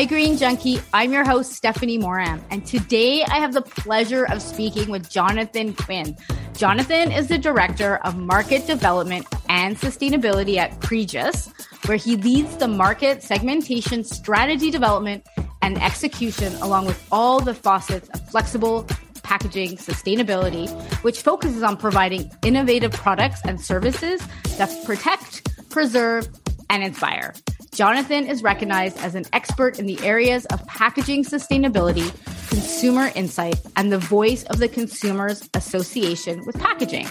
Hi, Green Junkie. I'm your host, Stephanie Moram, and today I have the pleasure of speaking with Jonathan Quinn. Jonathan is the Director of Market Development and Sustainability at Pregis, where he leads the market segmentation strategy development and execution along with all the facets of flexible packaging sustainability, which focuses on providing innovative products and services that protect, preserve, and inspire. Jonathan is recognized as an expert in the areas of packaging sustainability, consumer insight, and the voice of the Consumers Association with Packaging.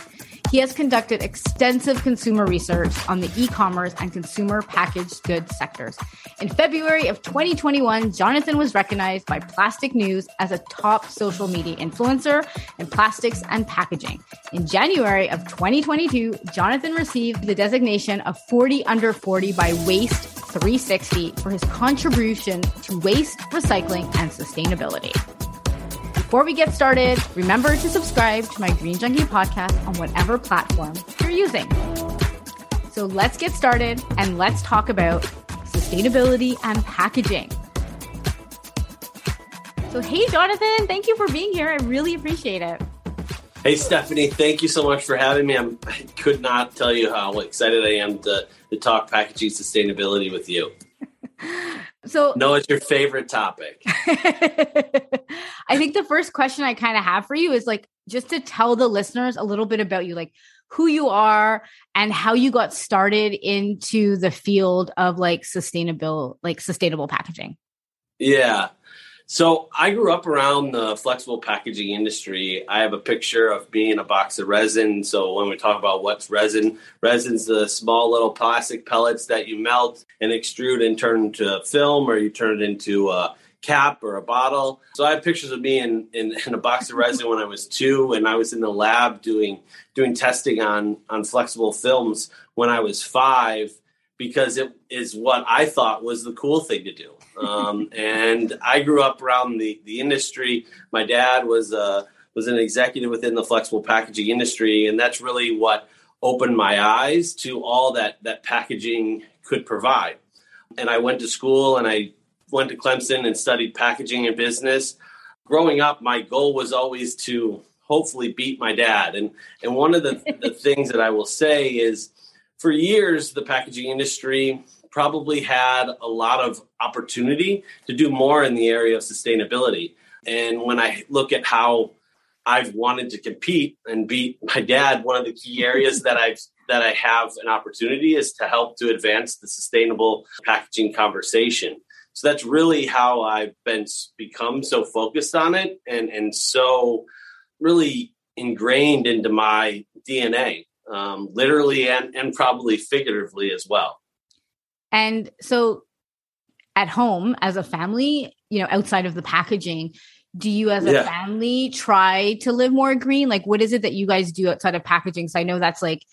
He has conducted extensive consumer research on the e-commerce and consumer packaged goods sectors. In February of 2021, Jonathan was recognized by Plastic News as a top social media influencer in plastics and packaging. In January of 2022, Jonathan received the designation of 40 under 40 by Waste 360 for his contribution to waste, recycling, and sustainability. Before we get started, remember to subscribe to my Green Junkie podcast on whatever platform you're using. So let's get started and let's talk about sustainability and packaging. So, hey, Jonathan, thank you for being here. I really appreciate it. Hey, Stephanie, thank you so much for having me. I'm, I could not tell you how excited I am to, to talk packaging sustainability with you. So, no, it's your favorite topic. I think the first question I kind of have for you is like just to tell the listeners a little bit about you, like who you are and how you got started into the field of like sustainable, like sustainable packaging. Yeah. So I grew up around the flexible packaging industry. I have a picture of being a box of resin. So when we talk about what's resin, resin's the small little plastic pellets that you melt and extrude and turn into film, or you turn it into a cap or a bottle. So I have pictures of me in, in, in a box of resin when I was two, and I was in the lab doing doing testing on on flexible films when I was five because it is what I thought was the cool thing to do. Um, and I grew up around the, the industry. My dad was uh, was an executive within the flexible packaging industry, and that's really what opened my eyes to all that that packaging could provide. And I went to school and I went to Clemson and studied packaging and business. Growing up, my goal was always to hopefully beat my dad. And and one of the, the things that I will say is for years the packaging industry probably had a lot of opportunity to do more in the area of sustainability. And when I look at how I've wanted to compete and beat my dad, one of the key areas that I've that I have an opportunity is to help to advance the sustainable packaging conversation. So that's really how I've been become so focused on it and and so really ingrained into my DNA, um, literally and and probably figuratively as well. And so at home as a family, you know, outside of the packaging, do you as a yeah. family try to live more green? Like what is it that you guys do outside of packaging? So I know that's like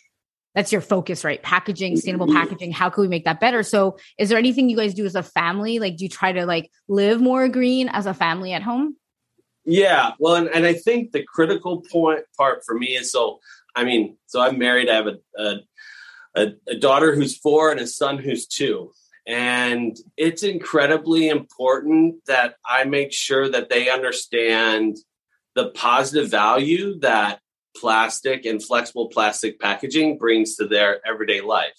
that's your focus, right? Packaging, sustainable mm-hmm. packaging. How can we make that better? So is there anything you guys do as a family? Like do you try to like live more green as a family at home? Yeah. Well, and, and I think the critical point part for me is so I mean, so I'm married, I have a, a a, a daughter who's four and a son who's two. And it's incredibly important that I make sure that they understand the positive value that plastic and flexible plastic packaging brings to their everyday life.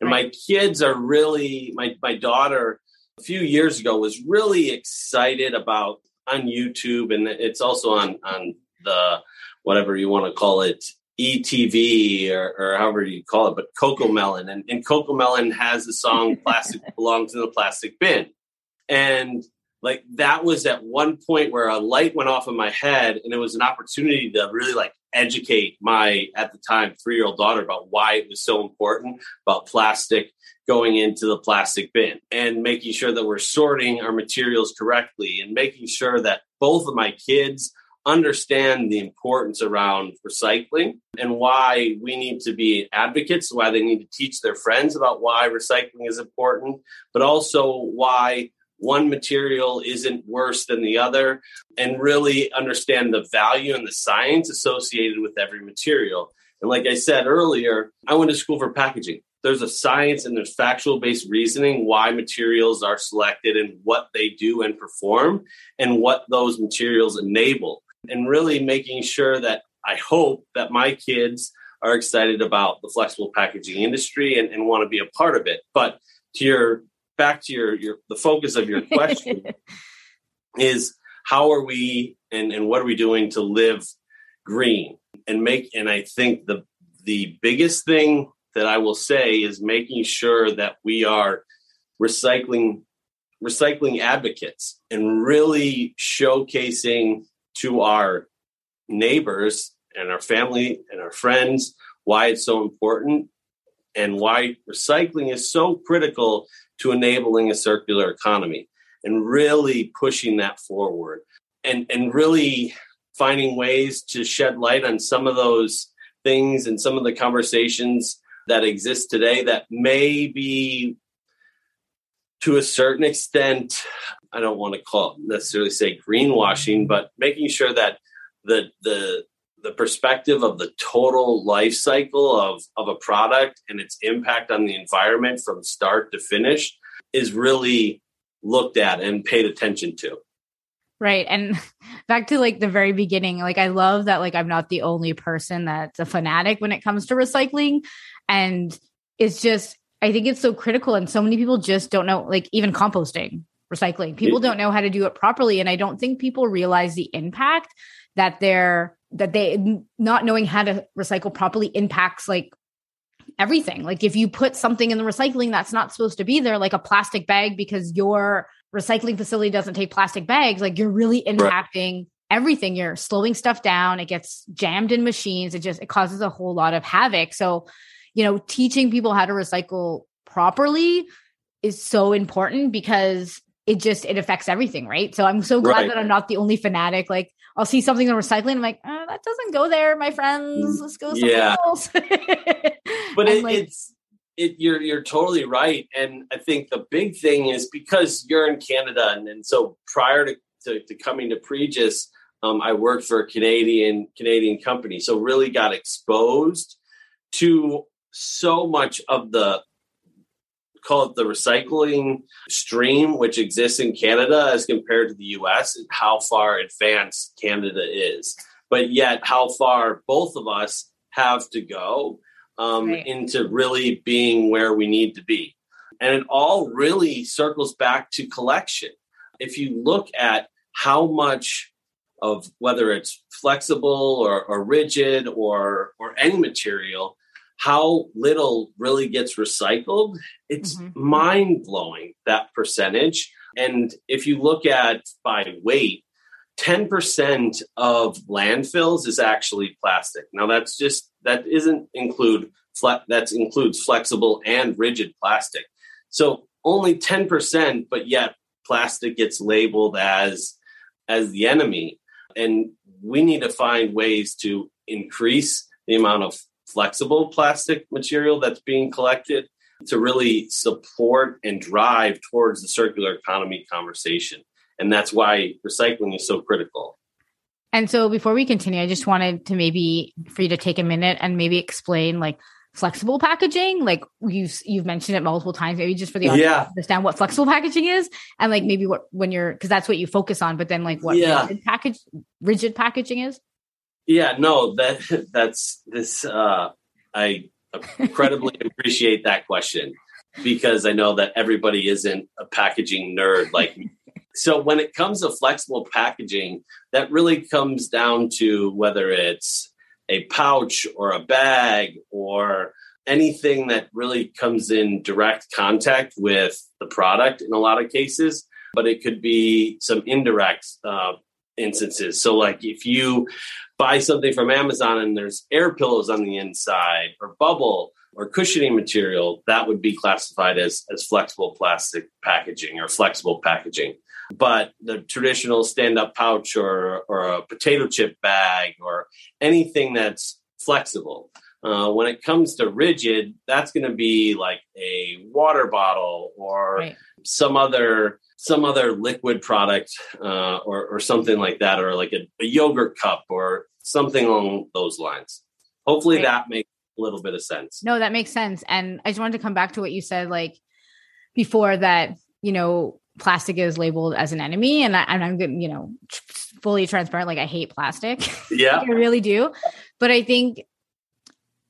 And right. my kids are really, my, my daughter a few years ago was really excited about on YouTube and it's also on, on the, whatever you want to call it, ETV or, or however you call it, but CoComelon. And, and CoComelon has the song Plastic Belongs in the Plastic Bin. And like that was at one point where a light went off in my head and it was an opportunity to really like educate my at the time three year old daughter about why it was so important about plastic going into the plastic bin and making sure that we're sorting our materials correctly and making sure that both of my kids understand the importance around recycling and why we need to be advocates, why they need to teach their friends about why recycling is important, but also why one material isn't worse than the other, and really understand the value and the science associated with every material. And like I said earlier, I went to school for packaging. there's a science and there's factual based reasoning why materials are selected and what they do and perform and what those materials enable and really making sure that i hope that my kids are excited about the flexible packaging industry and, and want to be a part of it. But to your back to your your the focus of your question is how are we and, and what are we doing to live green? And make and i think the the biggest thing that I will say is making sure that we are recycling recycling advocates and really showcasing to our neighbors and our family and our friends why it's so important and why recycling is so critical to enabling a circular economy and really pushing that forward and and really finding ways to shed light on some of those things and some of the conversations that exist today that may be to a certain extent i don't want to call necessarily say greenwashing but making sure that the the the perspective of the total life cycle of of a product and its impact on the environment from start to finish is really looked at and paid attention to Right. And back to like the very beginning, like I love that like I'm not the only person that's a fanatic when it comes to recycling. And it's just, I think it's so critical. And so many people just don't know, like even composting, recycling. People don't know how to do it properly. And I don't think people realize the impact that they're, that they not knowing how to recycle properly impacts like everything. Like if you put something in the recycling that's not supposed to be there, like a plastic bag, because your recycling facility doesn't take plastic bags, like you're really impacting right. everything. You're slowing stuff down. It gets jammed in machines. It just it causes a whole lot of havoc. So, you know, teaching people how to recycle properly is so important because it just it affects everything, right? So I'm so glad right. that I'm not the only fanatic. Like I'll see something in recycling, I'm like, oh, that doesn't go there, my friends. Let's go somewhere yeah. else. but it, like, it's it, you're you're totally right, and I think the big thing is because you're in Canada, and, and so prior to, to, to coming to Pregis, um, I worked for a Canadian Canadian company, so really got exposed to so much of the call it the recycling stream which exists in Canada as compared to the US and how far advanced Canada is. But yet how far both of us have to go um, right. into really being where we need to be. And it all really circles back to collection. If you look at how much of whether it's flexible or, or rigid or or any material, how little really gets recycled, it's mm-hmm. mind blowing that percentage. And if you look at by weight, 10% of landfills is actually plastic. Now that's just that isn't include that includes flexible and rigid plastic. So only 10%, but yet plastic gets labeled as as the enemy. And we need to find ways to increase the amount of flexible plastic material that's being collected to really support and drive towards the circular economy conversation. And that's why recycling is so critical. And so before we continue, I just wanted to maybe for you to take a minute and maybe explain like flexible packaging like you've you've mentioned it multiple times maybe just for the audience yeah. to understand what flexible packaging is and like maybe what when you're because that's what you focus on but then like what yeah. rigid package rigid packaging is yeah no that that's this uh i incredibly appreciate that question because i know that everybody isn't a packaging nerd like me so when it comes to flexible packaging that really comes down to whether it's a pouch or a bag or anything that really comes in direct contact with the product in a lot of cases, but it could be some indirect uh, instances. So, like if you buy something from Amazon and there's air pillows on the inside or bubble or cushioning material, that would be classified as, as flexible plastic packaging or flexible packaging. But the traditional stand up pouch or, or a potato chip bag or anything that's flexible. Uh, when it comes to rigid, that's going to be like a water bottle or right. some other some other liquid product uh, or, or something like that, or like a, a, yogurt cup or something along those lines. Hopefully, right. that makes a little bit of sense. No, that makes sense. And I just wanted to come back to what you said, like before that, you know, plastic is labeled as an enemy, and, I, and I'm good, you know, fully transparent. Like I hate plastic. Yeah, I really do. But I think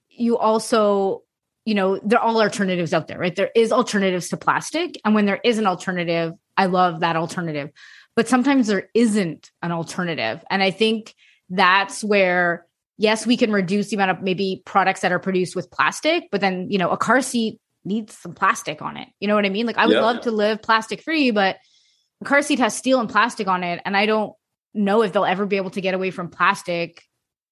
you also you know, there are all alternatives out there, right? There is alternatives to plastic. And when there is an alternative, I love that alternative. But sometimes there isn't an alternative. And I think that's where, yes, we can reduce the amount of maybe products that are produced with plastic, but then, you know, a car seat needs some plastic on it. You know what I mean? Like I would yeah. love to live plastic free, but a car seat has steel and plastic on it. And I don't know if they'll ever be able to get away from plastic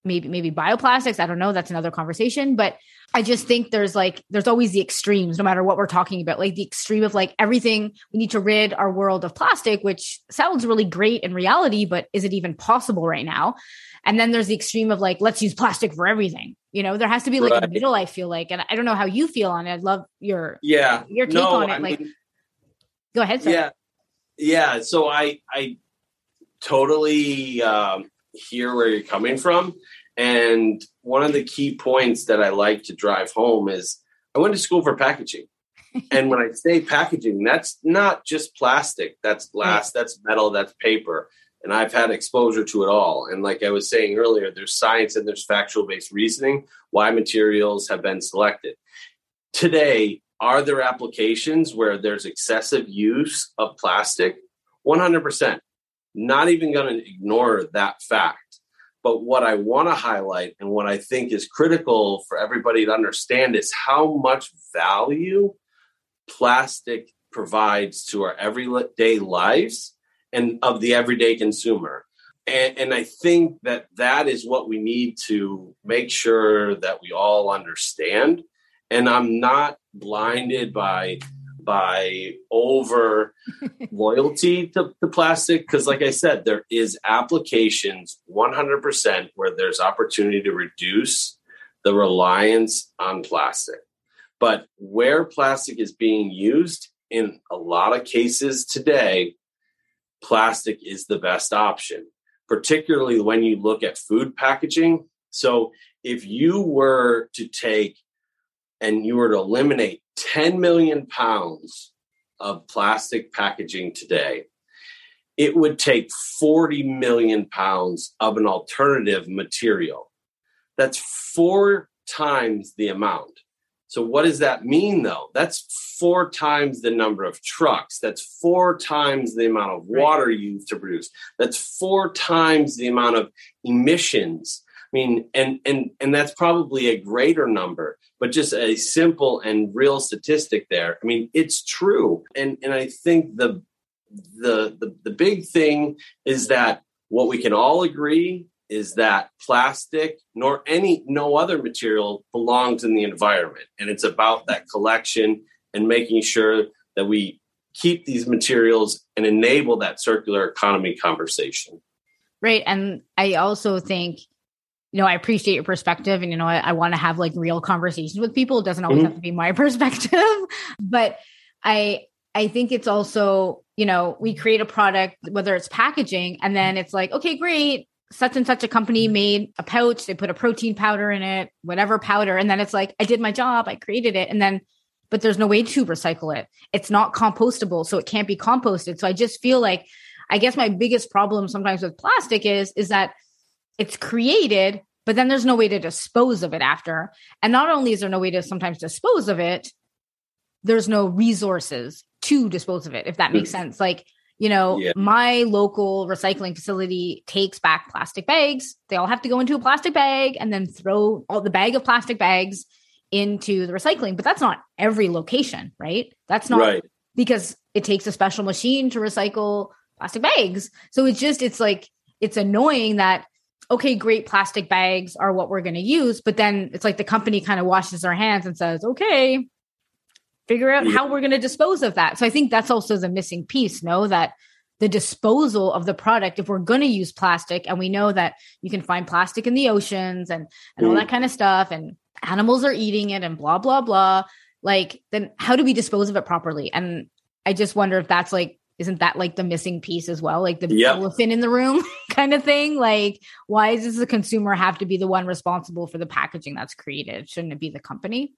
maybe maybe bioplastics i don't know that's another conversation but i just think there's like there's always the extremes no matter what we're talking about like the extreme of like everything we need to rid our world of plastic which sounds really great in reality but is it even possible right now and then there's the extreme of like let's use plastic for everything you know there has to be like right. a middle i feel like and i don't know how you feel on it i'd love your yeah your take no, on it I like mean, go ahead sir. yeah yeah so i i totally um hear where you're coming from. And one of the key points that I like to drive home is I went to school for packaging. and when I say packaging, that's not just plastic, that's glass, that's metal, that's paper. And I've had exposure to it all. And like I was saying earlier, there's science and there's factual based reasoning why materials have been selected. Today, are there applications where there's excessive use of plastic? 100%. Not even going to ignore that fact. But what I want to highlight and what I think is critical for everybody to understand is how much value plastic provides to our everyday lives and of the everyday consumer. And, and, I think that that is what we need to make sure that we all understand. And I'm not blinded by by over loyalty to, the plastic because like i said there is applications 100% where there's opportunity to reduce the reliance on plastic but where plastic is being used in a lot of cases today plastic is the best option particularly when you look at food packaging so if you were to take and you were to eliminate 10 million pounds of plastic packaging today, it would take 40 million pounds of an alternative material. That's four times the amount. So, what does that mean though? That's four times the number of trucks. That's four times the amount of water used to produce. That's four times the amount of emissions I mean, and and and that's probably a greater number, but just a simple and real statistic there. I mean, it's true, and and I think the the the, the big thing is that what we can all agree is that plastic nor any no other material belongs in the environment and it's about that collection and making sure that we keep these materials and enable that circular economy conversation right and i also think you know, I appreciate your perspective and, you know, I, I want to have like real conversations with people. It doesn't always mm-hmm. have to be my perspective, but I, I think it's also, you know, we create a product, whether it's packaging, and then it's like, okay, great. Such and such a company mm-hmm. made a pouch. They put a protein powder in it, whatever powder. And then it's like, I did my job. I created it. And then, but there's no way to recycle it. It's not compostable. So it can't be composted. So I just feel like, I guess my biggest problem sometimes with plastic is, is that it's created, but then there's no way to dispose of it after. And not only is there no way to sometimes dispose of it, there's no resources to dispose of it, if that makes sense. Like, you know, yeah. my local recycling facility takes back plastic bags. They all have to go into a plastic bag and then throw all the bag of plastic bags into the recycling. But that's not every location, right? That's not right. because it takes a special machine to recycle plastic bags. So it's just, it's like, it's annoying that okay, great plastic bags are what we're going to use. But then it's like the company kind of washes their hands and says, okay, figure out how we're going to dispose of that. So I think that's also the missing piece, no, that the disposal of the product, if we're going to use plastic and we know that you can find plastic in the oceans and, and all that kind of stuff and animals are eating it and blah, blah, blah, like then how do we dispose of it properly? And I just wonder if that's like isn't that like the missing piece as well? Like the Yep. elephant in the room kind of thing? Like why does the consumer have to be the one responsible for the packaging that's created? Shouldn't it be the company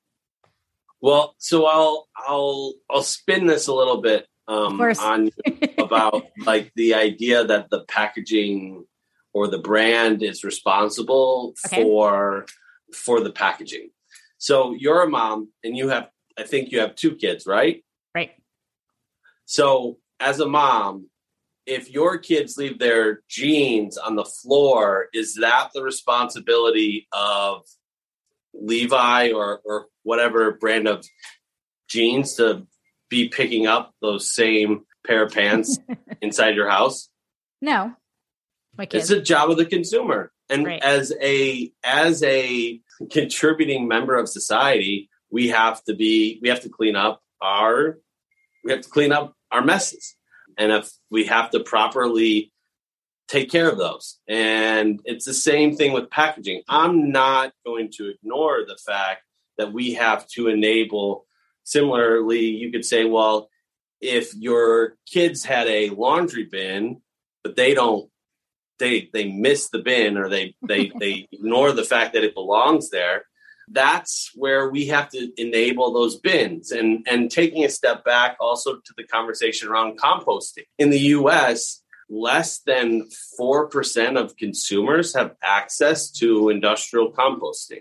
Well, so I'll I'll I'll spin this a little bit um, on about like the idea that the packaging or the brand is responsible Okay. for for the packaging. So you're a mom and you have I think you have two kids, right? right So as a mom, if your kids leave their jeans on the floor, is that the responsibility of Levi or or whatever brand of jeans to be picking up those same pair of pants inside your house? no my kids It's a job of the consumer. And Right. as a as a contributing member of society, we have to be we have to clean up our we have to clean up our messes. And if we have to properly take care of those. And it's the same thing with packaging. I'm not going to ignore the fact that we have to enable. Similarly you could say well if your kids had a laundry bin but they don't they they miss the bin or they they they ignore the fact that it belongs there that's where we have to enable those bins. And and taking a step back also to the conversation around composting. In the US less than 4% of consumers have access to industrial composting.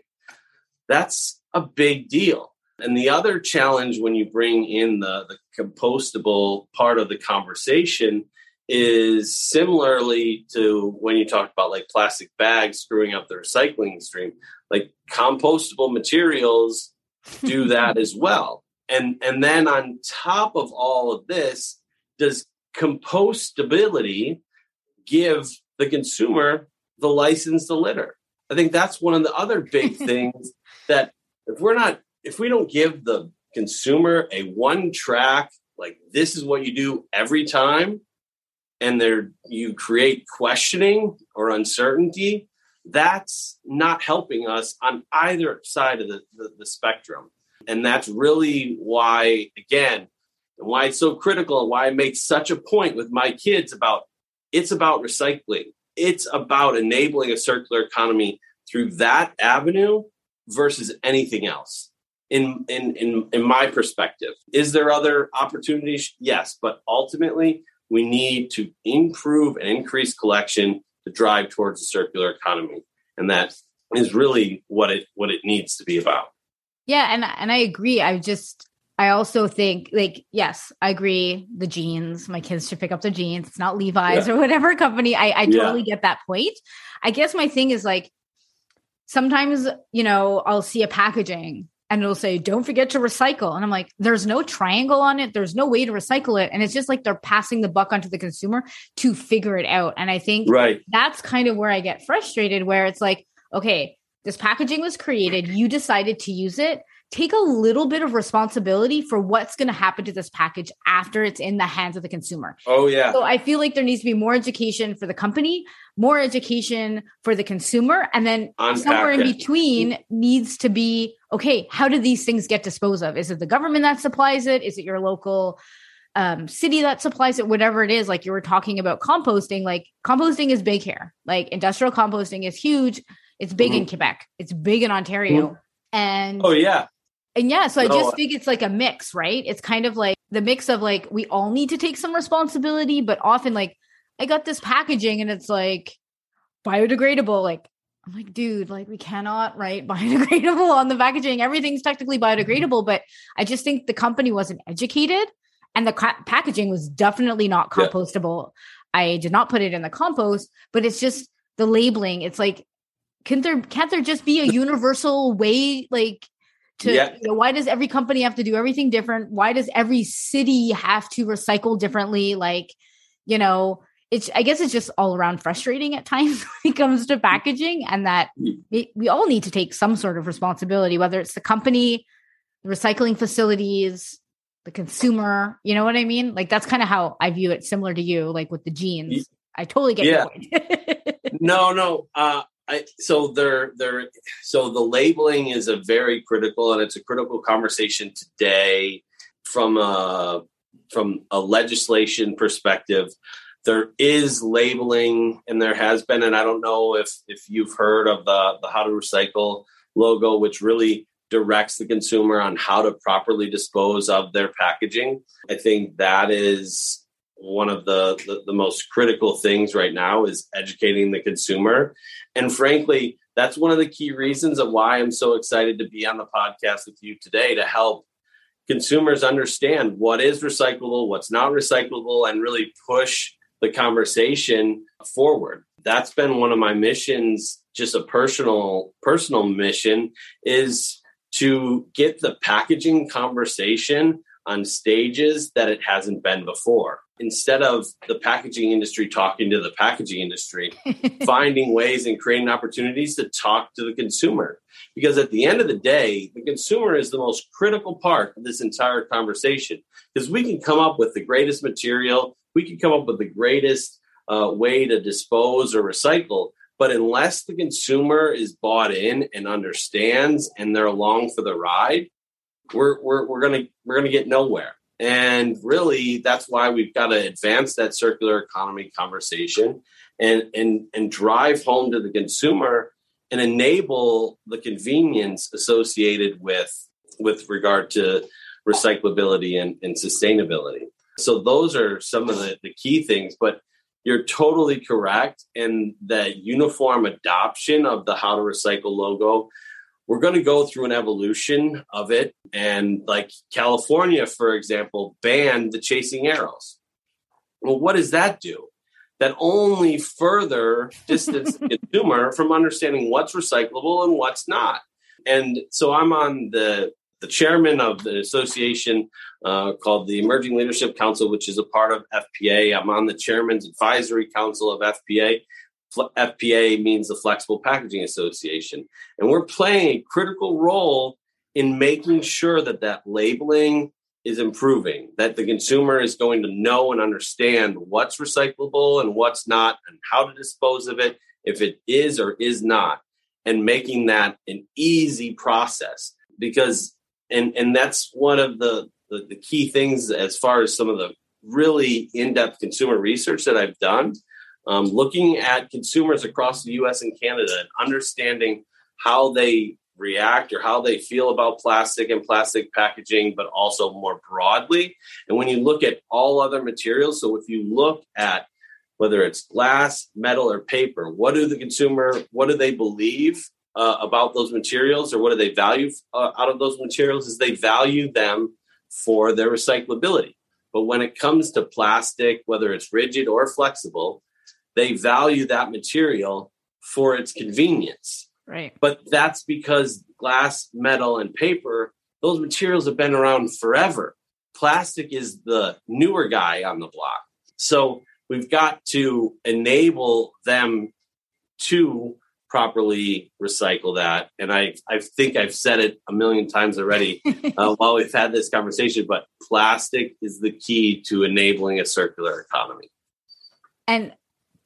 That's a big deal. And the other challenge when you bring in the, the compostable part of the conversation is similarly to when you talk about like plastic bags screwing up the recycling stream like compostable materials do that as well. And and then on top of all of this does compostability give the consumer the license to litter? I think that's one of the other big things that if we're not if we don't give the consumer a one track like this is what you do every time and there you create questioning or uncertainty that's not helping us on either side of the, the, the spectrum. And that's really why again and why it's so critical and why i make such a point with my kids about it's about recycling. It's about enabling a circular economy through that avenue versus anything else in in in, in my perspective is there other opportunities yes but ultimately we need to improve and increase collection to drive towards a circular economy and that is really what it what it needs to be about Yeah, and and I agree. I just I also think like yes, I agree. The jeans, my kids should pick up the jeans. It's not Levi's or whatever company. I I Yeah. totally get that point. I guess my thing is like sometimes you know I'll see a packaging and it'll say don't forget to recycle and I'm like there's no triangle on it. There's no way to recycle it and it's just like they're passing the buck onto the consumer to figure it out. And I think right that's kind of where I get frustrated, where it's like, okay, this packaging was created, you decided to use it. Take a little bit of responsibility for what's going to happen to this package after it's in the hands of the consumer. oh yeah So I feel like there needs to be more education for the company, more education for the consumer, and then Unpack somewhere in between needs to be okay, how do these things get disposed of? Is it the government that supplies it? Is it your local um, city that supplies it? Whatever it is, like you were talking about composting, like composting is big here. Like industrial composting is huge. It's big in Quebec. It's big in Ontario. And oh yeah and yeah, so I No, just think it's like a mix, right? It's kind of like the mix of like we all need to take some responsibility, but often like I got this packaging and it's like biodegradable. Like I'm like, dude, like we cannot write biodegradable on the packaging. Everything's technically mm-hmm. biodegradable, but I just think the company wasn't educated and the packaging was definitely not Yeah. compostable. I did not put it in the compost, but it's just the labeling. It's like, can there can't there just be a universal way like to Yeah. you know, why does every company have to do everything different? Why does every city have to recycle differently? Like, you know, it's I guess it's just all around frustrating at times when it comes to packaging, and that we, we all need to take some sort of responsibility, whether it's the company, the recycling facilities, the consumer. You know what I mean? Like that's kind of how I view it, similar to you, like with the jeans. I totally get Yeah. your point. no no uh I, so they're they're so the labeling is a very critical and it's a critical conversation today from a from a legislation perspective, there is labeling, and there has been, and I don't know if if you've heard of the the How to Recycle logo, which really directs the consumer on how to properly dispose of their packaging. I think that is one of the, the, the most critical things right now is educating the consumer. And frankly, that's one of the key reasons of why I'm so excited to be on the podcast with you today to help consumers understand what is recyclable, what's not recyclable, and really push the conversation forward. That's been one of my missions, just a personal personal mission is to get the packaging conversation on stages that it hasn't been before. Instead of the packaging industry talking to the packaging industry, finding ways and creating opportunities to talk to the consumer. Because at the end of the day, the consumer is the most critical part of this entire conversation. Because we can come up with the greatest material, we can come up with the greatest uh, way to dispose or recycle, but unless the consumer is bought in and understands and they're along for the ride, we're we're, we're gonna we're gonna get nowhere. And really, that's why we've got to advance that circular economy conversation and and and drive home to the consumer and enable the convenience associated with with regard to recyclability and, and sustainability. So those are some of the, the key things. But you're totally correct. And the uniform adoption of the How to Recycle logo, we're going to go through an evolution of it. And like California, for example, banned the chasing arrows. Well, what does that do? That only further distance the consumer from understanding what's recyclable and what's not. And so I'm on the the chairman of the association uh, called the Emerging Leadership Council, which is a part of FPA. I'm on the chairman's advisory council of FPA. FPA means the Flexible Packaging Association. And we're playing a critical role in making sure that that labeling is improving, that the consumer is going to know and understand what's recyclable and what's not, and how to dispose of it, if it is or is not, and making that an easy process. Because and and that's one of the, the, the key things as far as some of the really in-depth consumer research that I've done, um, looking at consumers across the U.S. and Canada and understanding how they react or how they feel about plastic and plastic packaging, but also more broadly. And when you look at all other materials, so if you look at whether it's glass, metal, or paper, what do the consumer, what do they believe uh, about those materials or what do they value uh, out of those materials is they value them for their recyclability. But when it comes to plastic, whether it's rigid or flexible, they value that material for its convenience. Right. But that's because glass, metal, and paper, those materials have been around forever. Plastic is the newer guy on the block. So we've got to enable them to properly recycle that. And I, I think I've said it a million times already uh, while we've had this conversation, but plastic is the key to enabling a circular economy. And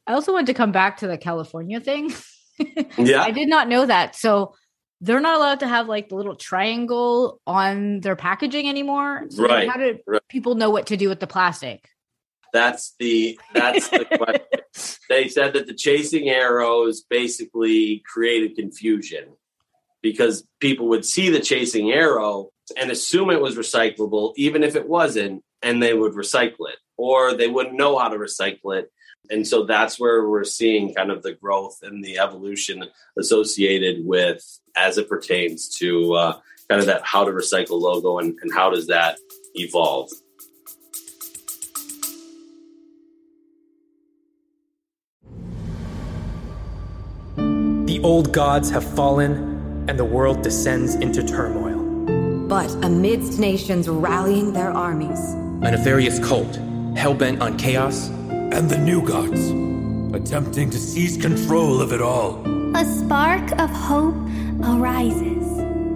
I also want to come back to the California thing. yeah. I did not know that. So they're not allowed to have like the little triangle on their packaging anymore. So right. How do right. people know what to do with the plastic? That's the that's the question. they said that the chasing arrows basically created confusion because people would see the chasing arrow and assume it was recyclable, even if it wasn't, and they would recycle it, or they wouldn't know how to recycle it. And so that's where we're seeing kind of the growth and the evolution associated with as it pertains to uh, kind of that how to recycle logo and, and how does that evolve. The old gods have fallen, and the world descends into turmoil. But amidst nations rallying their armies, a nefarious cult, hell bent on chaos, and the new gods, attempting to seize control of it all. A spark of hope arises.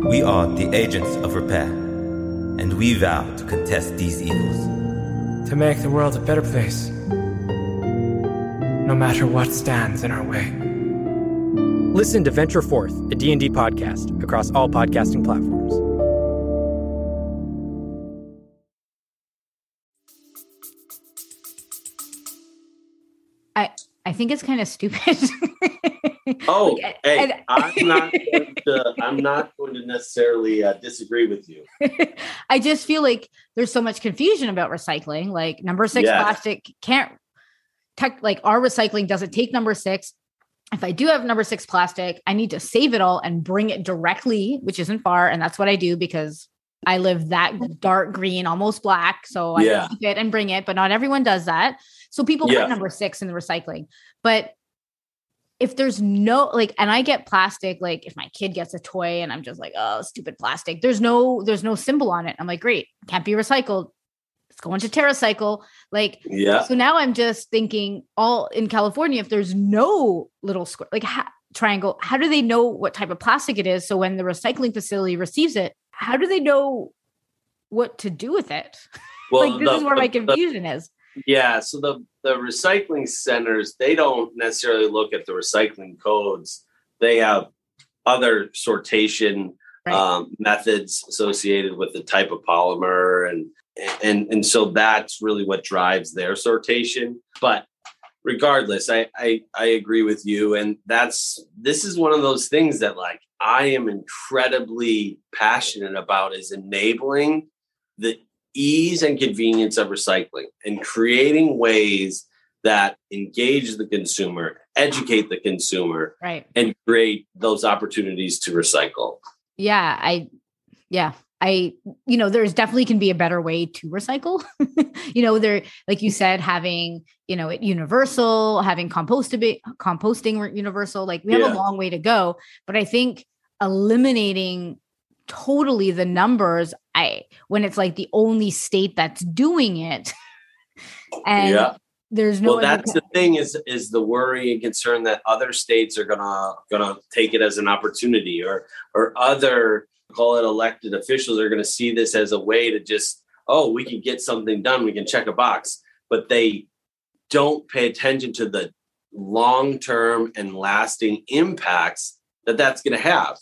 We are the agents of repair, and we vow to contest these evils. To make the world a better place, no matter what stands in our way. Listen to Venture Forth, a D&D podcast across all podcasting platforms. I I think it's kind of stupid. Oh, Like, hey, and- I'm not. Going to, I'm not going to necessarily uh, disagree with you. I just feel like there's so much confusion about recycling. Like number six Yeah. plastic can't tech like our recycling doesn't take number six. If I do have number six plastic, I need to save it all and bring it directly, which isn't far. And that's what I do because I live that dark green, almost black. So I Yeah. keep it and bring it, but not everyone does that. So people Yeah. put number six in the recycling. But if there's no like and i get plastic like if my kid gets a toy and i'm just like oh stupid plastic there's no there's no symbol on it i'm like great can't be recycled it's going to TerraCycle. like Yeah. so now i'm just thinking all in california if there's no little square like ha- triangle how do they know what type of plastic it is so when the recycling facility receives it how do they know what to do with it Well, like this the- is where my confusion is Yeah, so the the recycling centers they don't necessarily look at the recycling codes. They have other sortation Right. um, methods associated with the type of polymer, and and and so that's really what drives their sortation. But regardless, I I, I agree with you, and that's this is one of those things that like I am incredibly passionate about is enabling the ease and convenience of recycling and creating ways that engage the consumer, educate the consumer, right and create those opportunities to recycle. yeah i yeah i you know there's definitely can be a better way to recycle you know there like you said having you know it universal having composting composting universal like we have Yeah. a long way to go but i think eliminating totally the numbers i when it's like the only state that's doing it and Yeah. there's no well, that's the thing is is the worry and concern that other states are gonna gonna take it as an opportunity, or or other call it elected officials are gonna see this as a way to just oh we can get something done, we can check a box, but they don't pay attention to the long term and lasting impacts that that's going to have.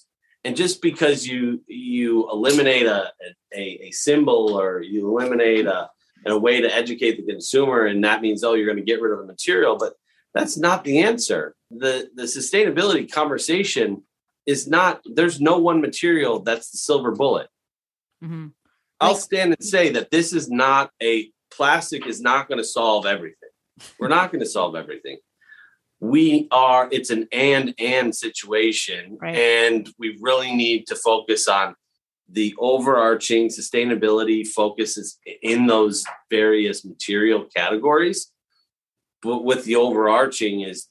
And just because you you eliminate a a, a symbol or you eliminate a a way to educate the consumer and that means oh you're going to get rid of the material but that's not the answer. The the sustainability conversation is not there's no one material that's the silver bullet. Mhm. i'll stand and say that this is not a plastic is not going to solve everything. We're not going to solve everything we are it's an and and situation Right. and we really need to focus on the overarching sustainability focuses in those various material categories but with the overarching is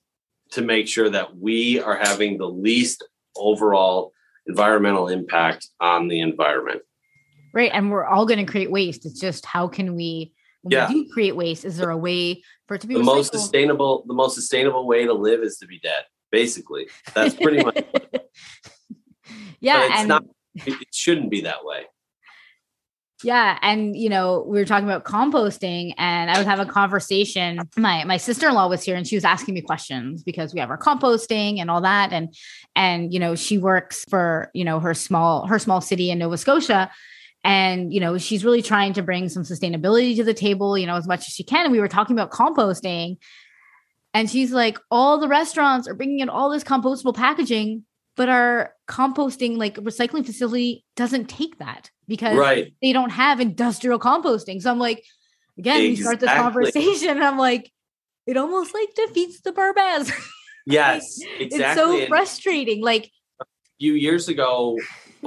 to make sure that we are having the least overall environmental impact on the environment right and we're all going to create waste it's just how can we when Yeah. we do create waste is there a way for it to be the most sustainable the most sustainable way to live is to be dead basically. That's pretty much yeah but it's and not it shouldn't be that way. Yeah and you know we were talking about composting and i was having a conversation my my sister-in-law was here and she was asking me questions because we have our composting and all that and and you know she works for you know her small her small city in nova scotia and you know she's really trying to bring some sustainability to the table you know as much as she can and we were talking about composting and she's like all the restaurants are bringing in all this compostable packaging but our composting like recycling facility doesn't take that because right they don't have industrial composting. So I'm like, again, we start this conversation. And I'm like, it almost like defeats the purpose. yes it's exactly so And frustrating. Like, a few years ago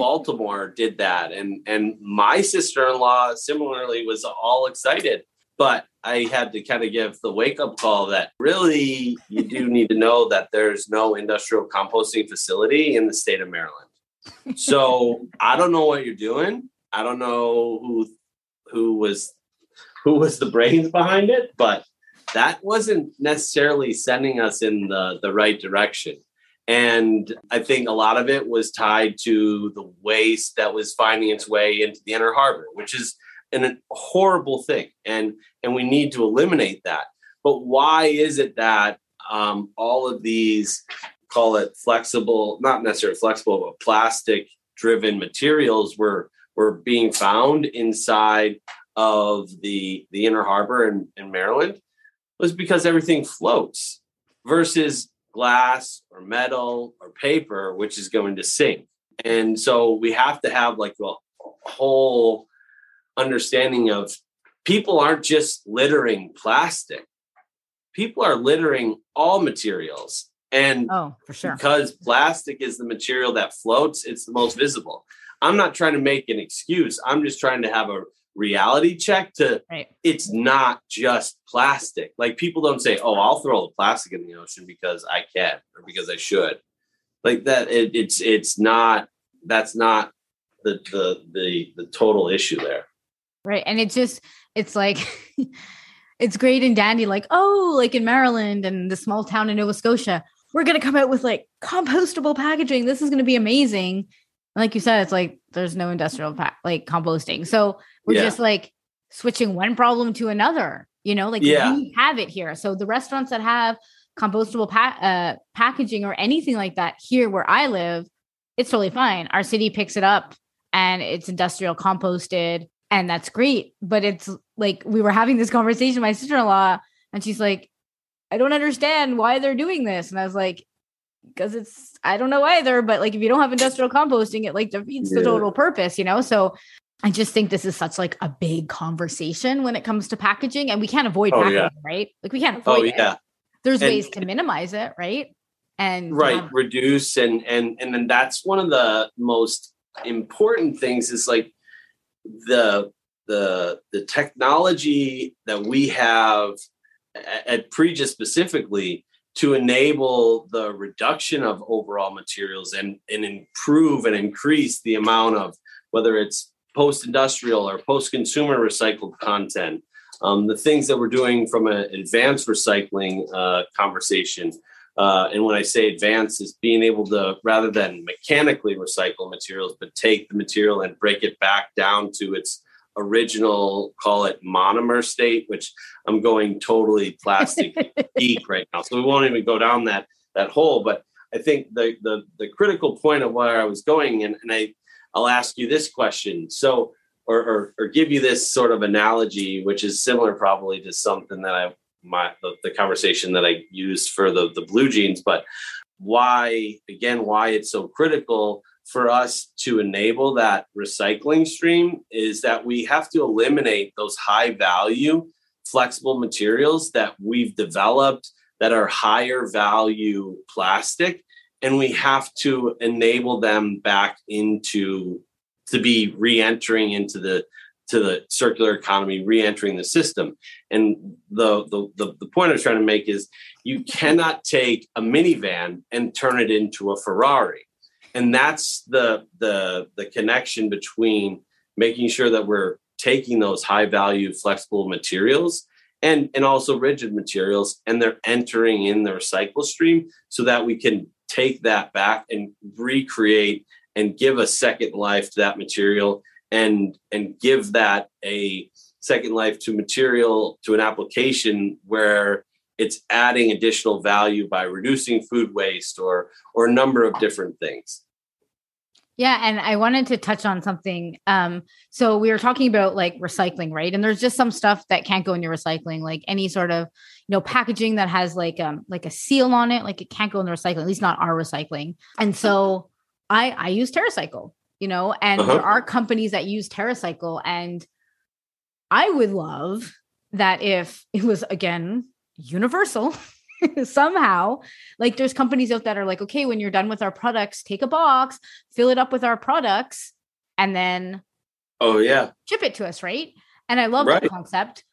baltimore did that. And and my sister-in-law similarly was all excited but i had to kind of give the wake-up call that really you do need to know that there's no industrial composting facility in the state of maryland. So i don't know what you're doing. I don't know who who was who was the brains behind it but that wasn't necessarily sending us in the the right direction and I think a lot of it was tied to the waste that was finding its way into the inner harbor, which is an, a horrible thing. And, and we need to eliminate that. But why is it that um, all of these, call it flexible, not necessarily flexible, but plastic driven materials were, were being found inside of the, the inner harbor in, in Maryland? was because everything floats versus glass or metal or paper, which is going to sink. And so we have to have like a whole understanding of people aren't just littering plastic, people are littering all materials. And oh, for sure. Because plastic is the material that floats, it's the most visible. I'm not trying to make an excuse. I'm just trying to have a reality check to right. it's not just plastic. Like people don't say, "Oh, I'll throw the plastic in the ocean because I can or because I should." Like that it, it's it's not that's not the the the the total issue there. Right. And it's just it's like it's great and dandy like, "Oh, like in Maryland and the small town in Nova Scotia, we're going to come out with like compostable packaging. This is going to be amazing." Like you said, it's like there's no industrial pa- like composting. So we're yeah. just like switching one problem to another, you know, like yeah. we have it here. So the restaurants that have compostable pa- uh, packaging or anything like that here where I live, it's totally fine. Our city picks it up and it's industrial composted and that's great. But it's like we were having this conversation, my sister in law, and she's like, I don't understand why they're doing this. And I was like, because it's I don't know either, but like if you don't have industrial composting, it like defeats yeah. the total purpose, you know? So I just think this is such like a big conversation when it comes to packaging and we can't avoid oh, packaging, yeah. right? Like we can't avoid oh, yeah. it. There's and, ways to minimize it, right? And right, um, reduce and and and then that's one of the most important things is like the the the technology that we have at Pregis specifically to enable the reduction of overall materials and, and improve and increase the amount of whether it's post-industrial or post-consumer recycled content. Um, the things that we're doing from an advanced recycling uh, conversation uh, and when i say advanced is being able to rather than mechanically recycle materials but take the material and break it back down to its original call it monomer state which i'm going totally plastic geek right now. So we won't even go down that that hole. But i think the the, the critical point of where i was going and, and i i'll ask you this question. So or, or, or give you this sort of analogy which is similar probably to something that i my the, the conversation that i used for the the blue jeans but why again why it's so critical for us to enable that recycling stream is that we have to eliminate those high value flexible materials that we've developed that are higher value plastic and we have to enable them back into to be re-entering into the to the circular economy re-entering the system. And the, the the the point i was trying to make is you cannot take a minivan and turn it into a ferrari and that's the the the connection between making sure that we're taking those high value flexible materials and and also rigid materials and they're entering in the recycle stream so that we can take that back and recreate and give a second life to that material and and give that a second life to material to an application where it's adding additional value by reducing food waste or or a number of different things yeah, and I wanted to touch on something. Um, so we were talking about like recycling, right? And there's just some stuff that can't go in your recycling, like any sort of you know packaging that has like um like a seal on it, like it can't go in the recycling, at least not our recycling. And so I I use TerraCycle, you know, and uh-huh. there are companies that use TerraCycle, and I would love that if it was again universal somehow. Like there's companies out that are like okay when you're done with our products take a box fill it up with our products and then oh yeah. ship it to us right? And i love right. that concept.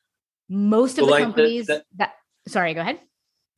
Most of well, the like companies that, that, that sorry go ahead.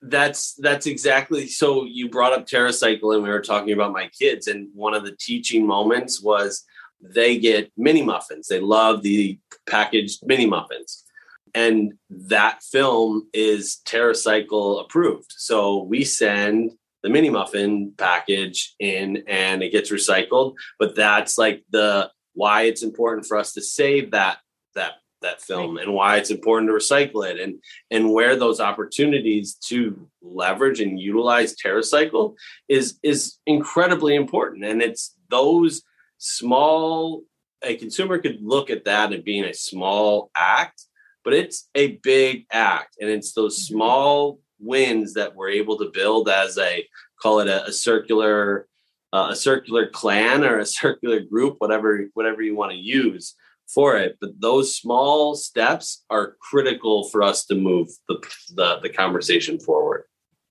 That's that's exactly so you brought up TerraCycle and we were talking about my kids and one of the teaching moments was they get mini muffins. They love the packaged mini muffins and that film is TerraCycle approved. So we send the mini muffin package in and it gets recycled. But that's like the why it's important for us to save that that that film and why it's important to recycle it and and where those opportunities to leverage and utilize TerraCycle is is incredibly important. And it's those small a consumer could look at that and being a small act but it's a big act. And it's those Mm-hmm. small wins that we're able to build as a call it a, a circular uh, a circular clan or a circular group, whatever whatever you want to use for it. But those small steps are critical for us to move the the, the conversation forward.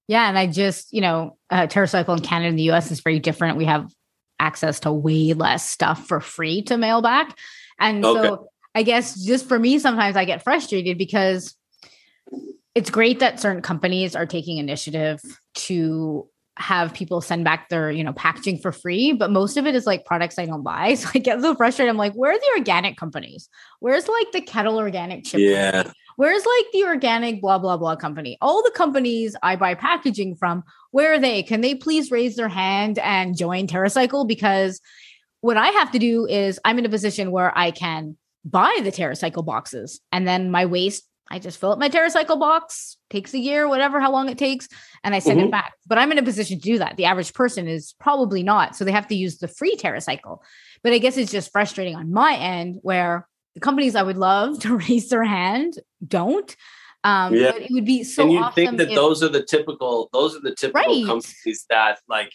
Yeah, and I just, you know, uh, TerraCycle in Canada and the US is very different. We have access to way less stuff for free to mail back. And Okay. so I guess just for me, sometimes I get frustrated because it's great that certain companies are taking initiative to have people send back their, you know, packaging for free, but most of it is like products I don't buy. So I get so frustrated. I'm like, where are the organic companies? Where's like the kettle organic chip? Yeah. company? Where's like the organic blah blah blah company? All the companies I buy packaging from, where are they? Can they please raise their hand and join TerraCycle? Because what I have to do is I'm in a position where I can buy the TerraCycle boxes and then my waste, I just fill up my TerraCycle box, takes a year, whatever, how long it takes, and I send Mhm. it back. But I'm in a position to do that. The average person is probably not. So they have to use the free TerraCycle. But I guess it's just frustrating on my end where the companies I would love to raise their hand don't. Um, Yeah. but it would be so and you awesome think that if- those are the typical those are the typical Right. companies that like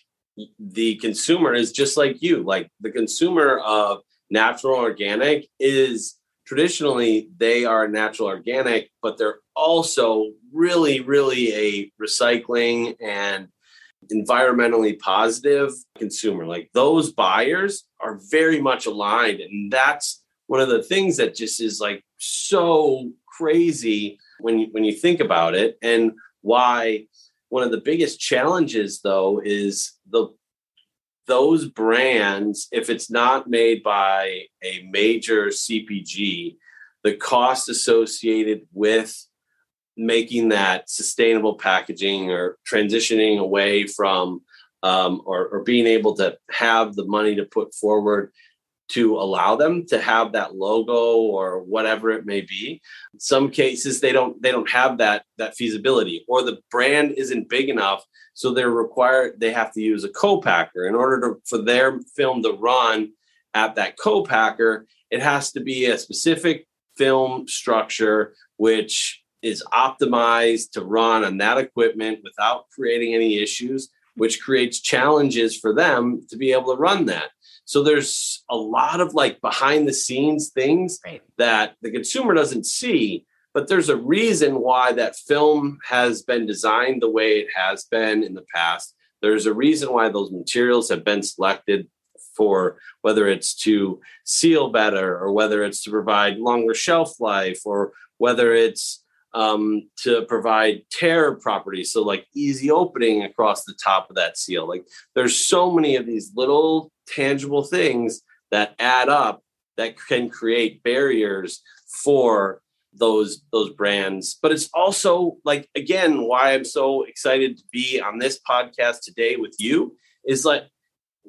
the consumer is just like you like the consumer of natural organic is traditionally they are natural organic but they're also really really a recycling and environmentally positive consumer. Like those buyers are very much aligned and that's one of the things that just is like so crazy when you, when you think about it. And why one of the biggest challenges though is the those brands if it's not made by a major CPG the cost associated with making that sustainable packaging or transitioning away from um, or, or being able to have the money to put forward to allow them to have that logo or whatever it may be. In some cases they don't they don't have that that feasibility or the brand isn't big enough so they're required they have to use a co-packer. In order to for their film to run at that co-packer it has to be a specific film structure which is optimized to run on that equipment without creating any issues which creates challenges for them to be able to run that so there's a lot of like behind the scenes things Right. that the consumer doesn't see, but there's a reason why that film has been designed the way it has been in the past. There's a reason why those materials have been selected for whether it's to seal better or whether it's to provide longer shelf life or whether it's um, to provide tear properties. So, like easy opening across the top of that seal. Like, there's so many of these little tangible things that add up that can create barriers for those those brands but it's also like again why i'm so excited to be on this podcast today with you is like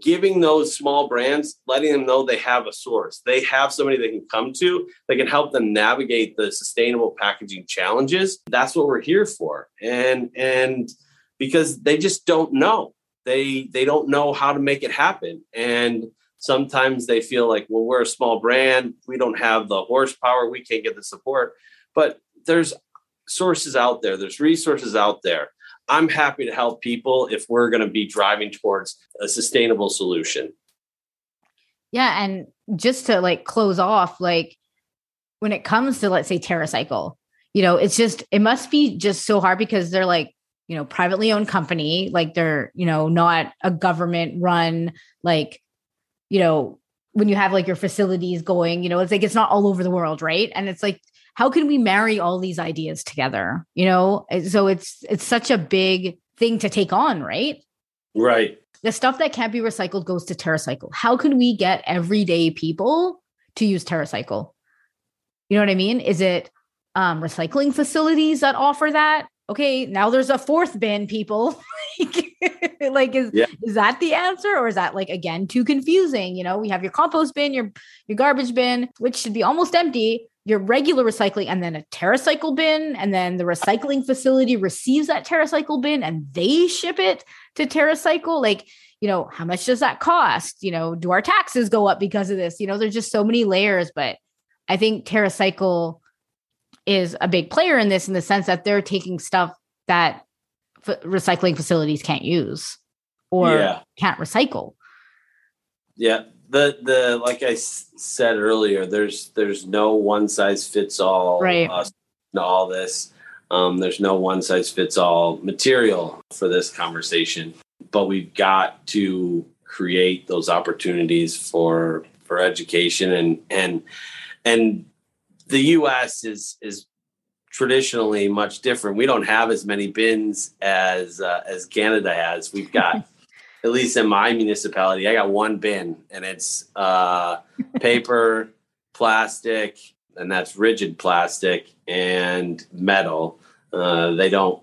giving those small brands letting them know they have a source. They have somebody they can come to that can help them navigate the sustainable packaging challenges. That's what we're here for. And and because they just don't know. They they don't know how to make it happen. And sometimes they feel like well we're a small brand. We don't have the horsepower. We can't get the support. But there's sources out there. There's resources out there i'm happy to help people if we're going to be driving towards a sustainable solution Yeah, and just to like close off, like when it comes to let's say TerraCycle, you know, it's just it must be just so hard because they're like, you know, privately owned company, like they're, you know, not a government run, like, you know, when you have like your facilities going, you know, it's like it's not all over the world, right? And it's like, how can we marry all these ideas together? You know, so it's it's such a big thing to take on, right? right the stuff that can't be recycled goes to TerraCycle. How can we get everyday people to use TerraCycle? You know what I mean? Is it um, recycling facilities that offer that? Okay, now there's a fourth bin, people. like, is Yeah. is that the answer, or is that like again too confusing? You know, we have your compost bin, your your garbage bin, which should be almost empty. Your regular recycling, and then a TerraCycle bin, and then the recycling facility receives that TerraCycle bin, and they ship it to TerraCycle. Like, you know, how much does that cost? You know, do our taxes go up because of this? You know, there's just so many layers, but I think TerraCycle is a big player in this in the sense that they're taking stuff that f- recycling facilities can't use or Yeah. can't recycle. Yeah, the the like I s- said earlier, there's there's no one size fits all. Right. Uh, to all this, um, there's no one size fits all material for this conversation, but we've got to create those opportunities for for education and and and the U.S. is is traditionally much different. We don't have as many bins as uh, as Canada has. We've got at least in my municipality, I got one bin and it's uh, paper, plastic, and that's rigid plastic and metal. Uh, they don't,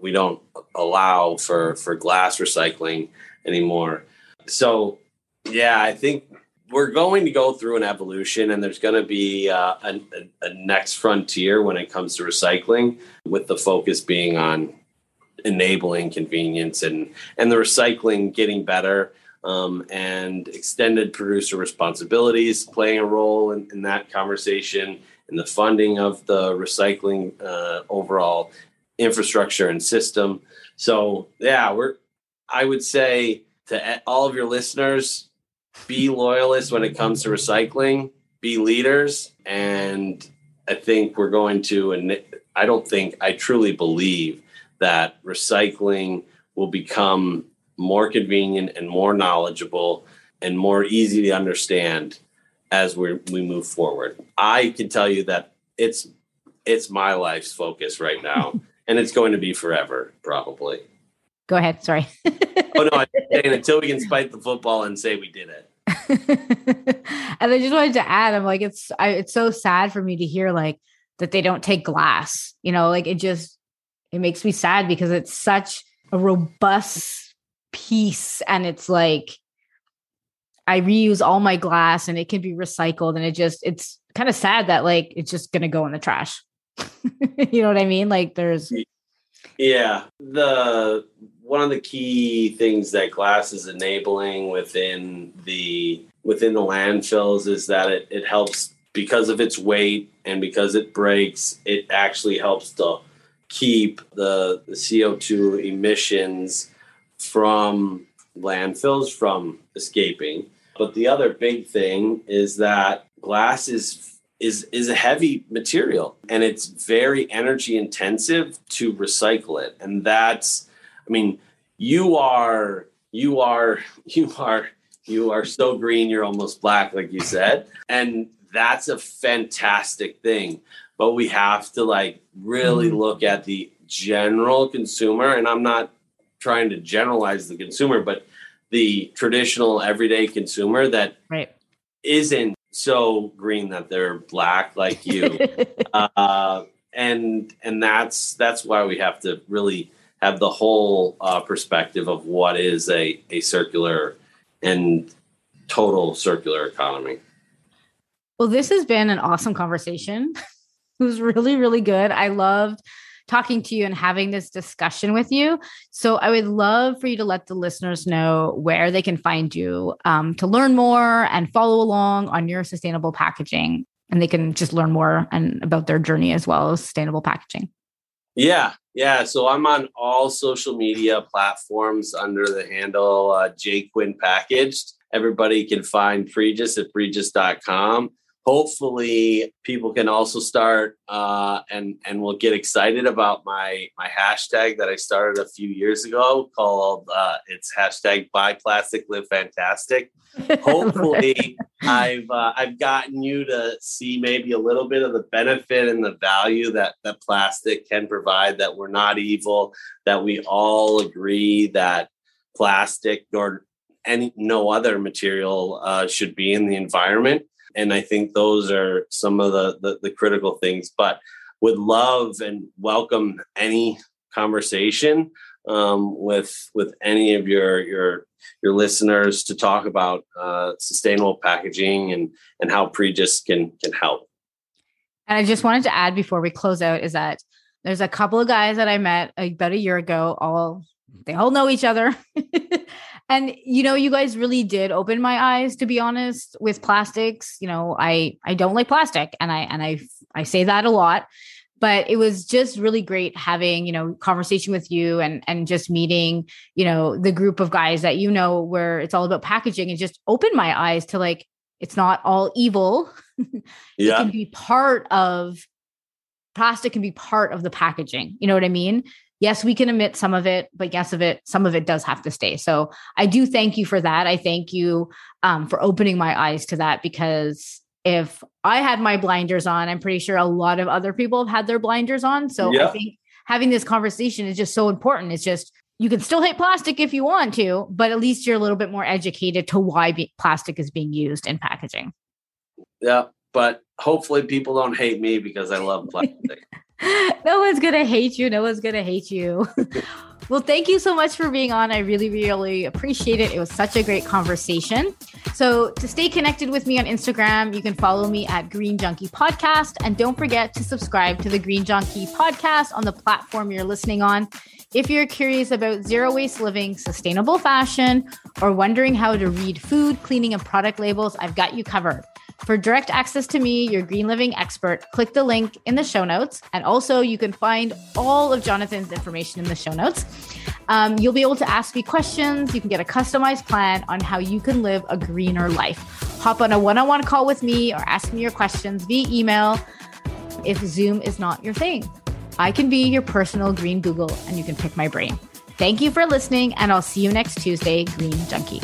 we don't allow for, for glass recycling anymore. So, yeah, I think we're going to go through an evolution and there's going to be uh, a, a, next frontier when it comes to recycling with the focus being on enabling convenience and and the recycling getting better um, and extended producer responsibilities playing a role in, in that conversation and the funding of the recycling uh, overall infrastructure and system. So yeah we're i would say to all of your listeners be loyalists when it comes to recycling be leaders and i think we're going to and i don't think i truly believe that recycling will become more convenient and more knowledgeable and more easy to understand as we we move forward. I can tell you that it's it's my life's focus right now, and it's going to be forever, probably. Go ahead. Sorry. Oh no, I'm saying until we can spike the football and say we did it. and I just wanted to add, I'm like, it's I, it's so sad for me to hear like that they don't take glass. You know, like it just it makes me sad because it's such a robust piece, and it's like I reuse all my glass and it can be recycled, and it just it's kind of sad that like it's just gonna go in the trash. you know what I mean? Like there's Yeah, the one of the key things that glass is enabling within the within the landfills is that it, it helps because of its weight and because it breaks, it actually helps to keep the, the CO2 emissions from landfills from escaping. But the other big thing is that glass is is is a heavy material and it's very energy intensive to recycle it. And that's I mean, you are you are you are you are so green you're almost black like you said. And that's a fantastic thing. But we have to like really look at the general consumer and I'm not trying to generalize the consumer, but the traditional everyday consumer that right. isn't so green that they're black like you. uh, and and that's that's why we have to really have the whole uh, perspective of what is a, a circular and total circular economy. Well, this has been an awesome conversation. it was really, really good. I loved talking to you and having this discussion with you. So I would love for you to let the listeners know where they can find you um, to learn more and follow along on your sustainable packaging. And they can just learn more and about their journey as well as sustainable packaging. Yeah, yeah. So I'm on all social media platforms under the handle uh, Quinn Packaged. Everybody can find Pregis at pregis.com. Hopefully, people can also start uh, and and will get excited about my my hashtag that I started a few years ago called uh, it's hashtag Buy Plastic Live Fantastic. Hopefully, I've uh, I've gotten you to see maybe a little bit of the benefit and the value that that plastic can provide. That we're not evil. That we all agree that plastic nor any no other material uh, should be in the environment. And I think those are some of the, the the critical things. But would love and welcome any conversation um, with with any of your your your listeners to talk about uh, sustainable packaging and and how Pregis can can help. And I just wanted to add before we close out is that there's a couple of guys that I met about a year ago. All they all know each other, and you know you guys really did open my eyes to be honest with plastics. You know i i don't like plastic and i and i i say that a lot. But it was just really great having you know conversation with you and and just meeting you know the group of guys that you know where it's all about packaging and just opened my eyes to like it's not all evil. Yeah. it can be part of plastic can be part of the packaging. You know what i mean yes we can emit some of it but yes of it some of it does have to stay. So i do thank you for that. I thank you um, for opening my eyes to that because if i had my blinders on i'm pretty sure a lot of other people have had their blinders on. So i think having this conversation is just so important. It's just you can still hate plastic if you want to but at least you're a little bit more educated to why be- plastic is being used in packaging. Yeah. But hopefully people don't hate me because I love plastic. no one's gonna hate you. No one's gonna hate you. well, thank you so much for being on. I really, really appreciate it. It was such a great conversation. So, to stay connected with me on Instagram, you can follow me at Green Junkie Podcast. And don't forget to subscribe to the Green Junkie Podcast on the platform you're listening on. If you're curious about zero waste living, sustainable fashion, or wondering how to read food, cleaning, and product labels, I've got you covered. For direct access to me, your green living expert, click the link in the show notes. And also, you can find all of Jonathan's information in the show notes. Um, you'll be able to ask me questions. You can get a customized plan on how you can live a greener life. Hop on a one on one call with me or ask me your questions via email if Zoom is not your thing. I can be your personal green Google and you can pick my brain. Thank you for listening, and I'll see you next Tuesday, Green Junkie.